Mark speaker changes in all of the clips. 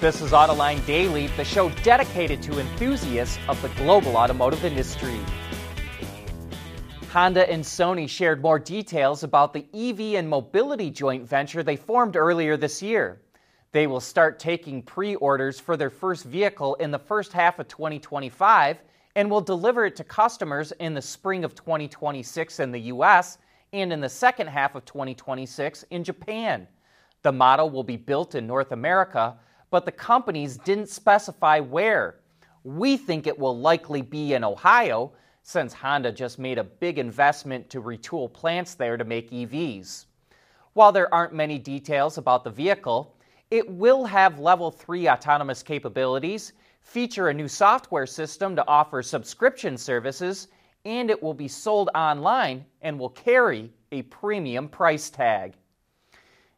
Speaker 1: This is Autoline Daily, the show dedicated to enthusiasts of the global automotive industry. Honda and Sony shared more details about the EV and mobility joint venture they formed earlier this year. They will start taking pre orders for their first vehicle in the first half of 2025 and will deliver it to customers in the spring of 2026 in the US and in the second half of 2026 in Japan. The model will be built in North America, but the companies didn't specify where. We think it will likely be in Ohio, since Honda just made a big investment to retool plants there to make EVs. While there aren't many details about the vehicle, it will have level 3 autonomous capabilities, feature a new software system to offer subscription services, and it will be sold online and will carry a premium price tag.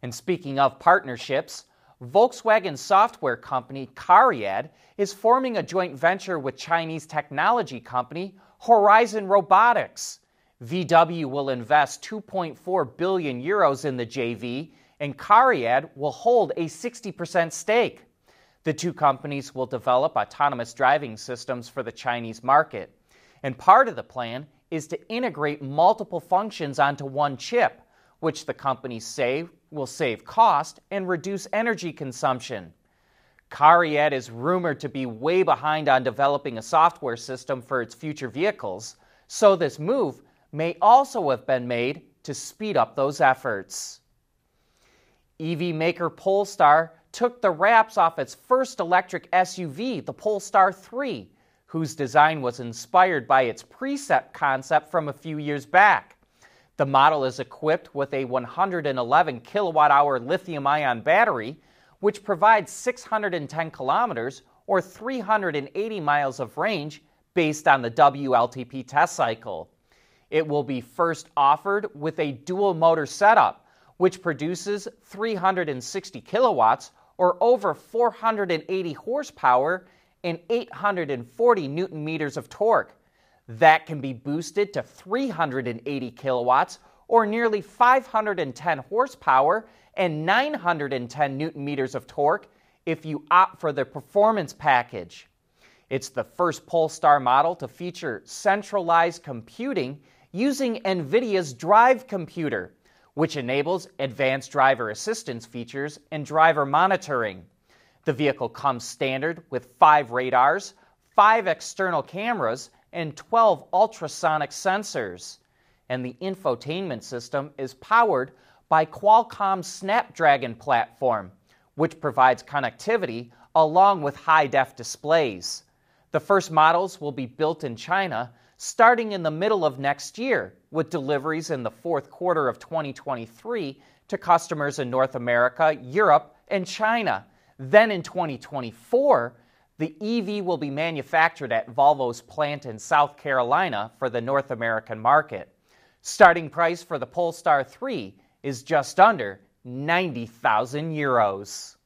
Speaker 1: And speaking of partnerships, Volkswagen software company Cariad is forming a joint venture with Chinese technology company Horizon Robotics. VW will invest 2.4 billion euros in the JV, and Cariad will hold a 60% stake. The two companies will develop autonomous driving systems for the Chinese market. And part of the plan is to integrate multiple functions onto one chip, which the companies say will save cost and reduce energy consumption. Cariad is rumored to be way behind on developing a software system for its future vehicles, so this move may also have been made to speed up those efforts. EV maker Polestar took the wraps off its first electric SUV, the Polestar 3, whose design was inspired by its Precept concept from a few years back. The model is equipped with a 111 kilowatt hour lithium ion battery, which provides 610 kilometers or 380 miles of range based on the WLTP test cycle. It will be first offered with a dual motor setup, which produces 360 kilowatts or over 480 horsepower and 840 newton meters of torque. That can be boosted to 380 kilowatts or nearly 510 horsepower and 910 newton meters of torque if you opt for the performance package. It's the first Polestar model to feature centralized computing using NVIDIA's Drive computer, which enables advanced driver assistance features and driver monitoring. The vehicle comes standard with five radars, five external cameras, and 12 ultrasonic sensors. And the infotainment system is powered by Qualcomm's Snapdragon platform, which provides connectivity along with high def displays. The first models will be built in China starting in the middle of next year, with deliveries in the fourth quarter of 2023 to customers in North America, Europe, and China. Then in 2024, the EV will be manufactured at Volvo's plant in South Carolina for the North American market. Starting price for the Polestar 3 is just under 90,000 euros.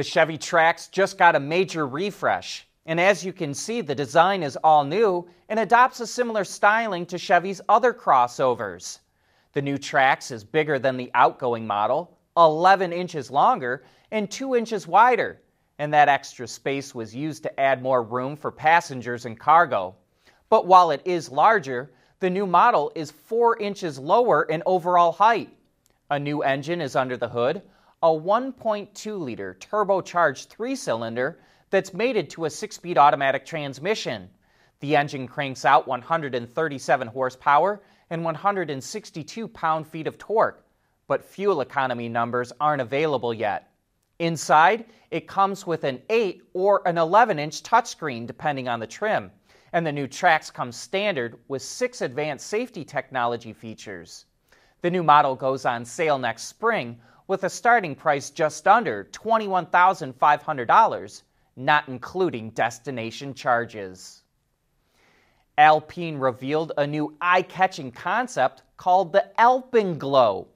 Speaker 1: The Chevy Trax just got a major refresh. And as you can see, the design is all new and adopts a similar styling to Chevy's other crossovers. The new Trax is bigger than the outgoing model, 11 inches longer, and 2 inches wider. And that extra space was used to add more room for passengers and cargo. But while it is larger, the new model is 4 inches lower in overall height. A new engine is under the hood, a 1.2 liter turbocharged three cylinder that's mated to a six speed automatic transmission. The engine cranks out 137 horsepower and 162 pound feet of torque, but fuel economy numbers aren't available yet. Inside, it comes with an 8 or an 11 inch touchscreen depending on the trim, and the new Trax comes standard with six advanced safety technology features. The new model goes on sale next spring with a starting price just under $21,500, not including destination charges. Alpine revealed a new eye catching concept called the Alpenglow.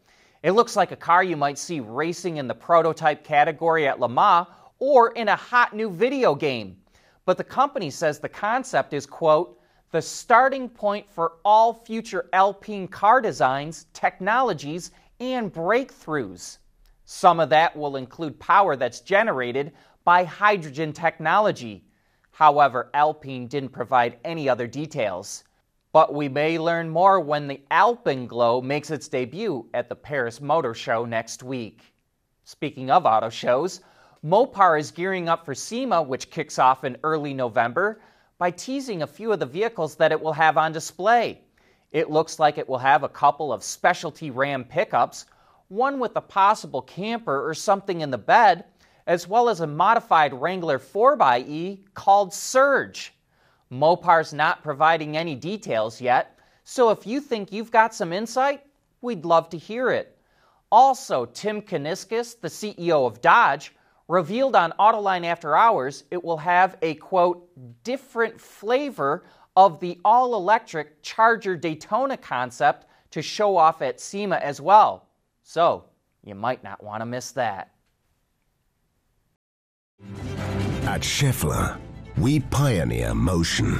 Speaker 1: It looks like a car you might see racing in the prototype category at Le Mans or in a hot new video game. But the company says the concept is, quote, the starting point for all future Alpine car designs, technologies, and breakthroughs. Some of that will include power that's generated by hydrogen technology. However, Alpine didn't provide any other details. But we may learn more when the Alpenglow makes its debut at the Paris Motor Show next week. Speaking of auto shows, Mopar is gearing up for SEMA, which kicks off in early November, by teasing a few of the vehicles that it will have on display. It looks like it will have a couple of specialty Ram pickups, one with a possible camper or something in the bed, as well as a modified Wrangler 4xE called Surge. Mopar's not providing any details yet, so if you think you've got some insight, we'd love to hear it. Also, Tim Kuniskis, the CEO of Dodge, revealed on Autoline After Hours it will have a quote, different flavor of the all electric Charger Daytona concept to show off at SEMA as well. So, you might not want to miss that.
Speaker 2: At Schaeffler, we pioneer motion.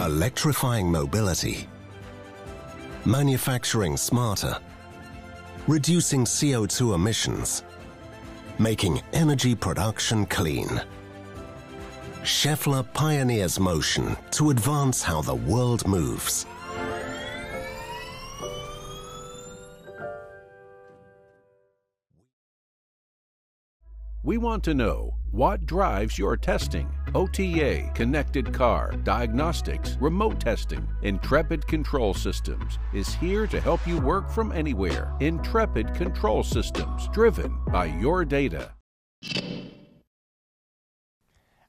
Speaker 2: Electrifying mobility. Manufacturing smarter. Reducing CO2 emissions. Making energy production clean. Schaeffler pioneers motion to advance how the world moves.
Speaker 3: We want to know what drives your testing. OTA, connected car, diagnostics, remote testing. Intrepid Control Systems is here to help you work from anywhere. Intrepid Control Systems, driven by your data.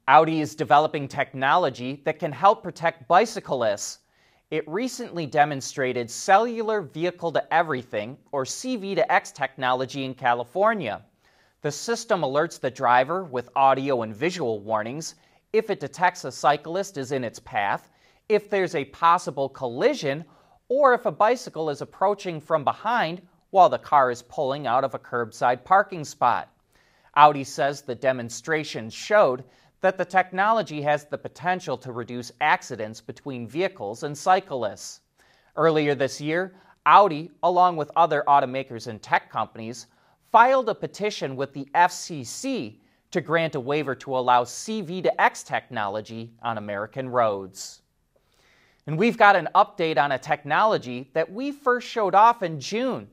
Speaker 1: Audi is developing technology that can help protect bicyclists. It recently demonstrated cellular vehicle to everything, or CV to X technology in California. The system alerts the driver with audio and visual warnings if it detects a cyclist is in its path, if there's a possible collision, or if a bicycle is approaching from behind while the car is pulling out of a curbside parking spot. Audi says the demonstration showed that the technology has the potential to reduce accidents between vehicles and cyclists. Earlier this year, Audi, along with other automakers and tech companies, filed a petition with the FCC to grant a waiver to allow CV to X technology on American roads. And we've got an update on a technology that we first showed off in June.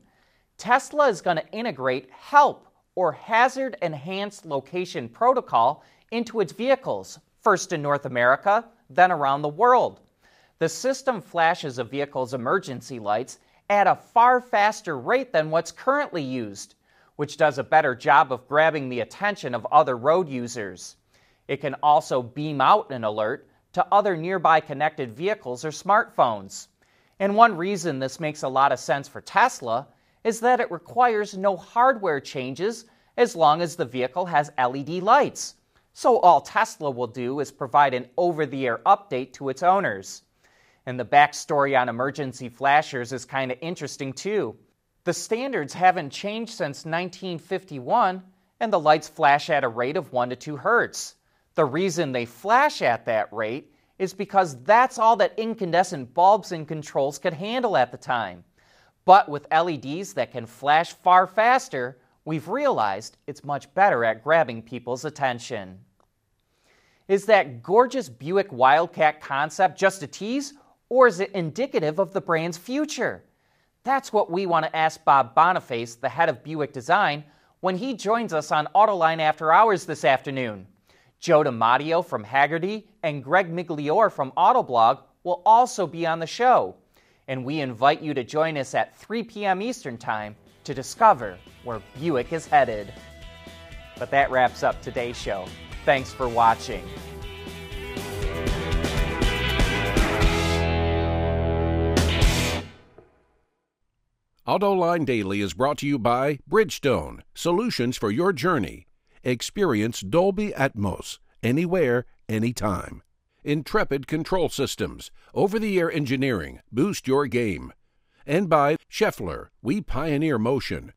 Speaker 1: Tesla is going to integrate HELP, or Hazard Enhanced Location Protocol, into its vehicles, first in North America, then around the world. The system flashes a vehicle's emergency lights at a far faster rate than what's currently used which does a better job of grabbing the attention of other road users. It can also beam out an alert to other nearby connected vehicles or smartphones. And one reason this makes a lot of sense for Tesla is that it requires no hardware changes as long as the vehicle has LED lights. So all Tesla will do is provide an over the air update to its owners. And the backstory on emergency flashers is kind of interesting too. The standards haven't changed since 1951, and the lights flash at a rate of 1 to 2 hertz. The reason they flash at that rate is because that's all that incandescent bulbs and controls could handle at the time. But with LEDs that can flash far faster, we've realized it's much better at grabbing people's attention. Is that gorgeous Buick Wildcat concept just a tease, or is it indicative of the brand's future? That's what we want to ask Bob Boniface, the head of Buick Design, when he joins us on Autoline After Hours this afternoon. Joe DeMatio from Hagerty and Greg Migliore from Autoblog will also be on the show. And we invite you to join us at 3 p.m. Eastern Time to discover where Buick is headed. But that wraps up today's show. Thanks for watching.
Speaker 3: AutoLine Daily is brought to you by Bridgestone, solutions for your journey. Experience Dolby Atmos, anywhere, anytime. Intrepid Control Systems, over the air engineering, boost your game. And by Schaeffler, we pioneer motion.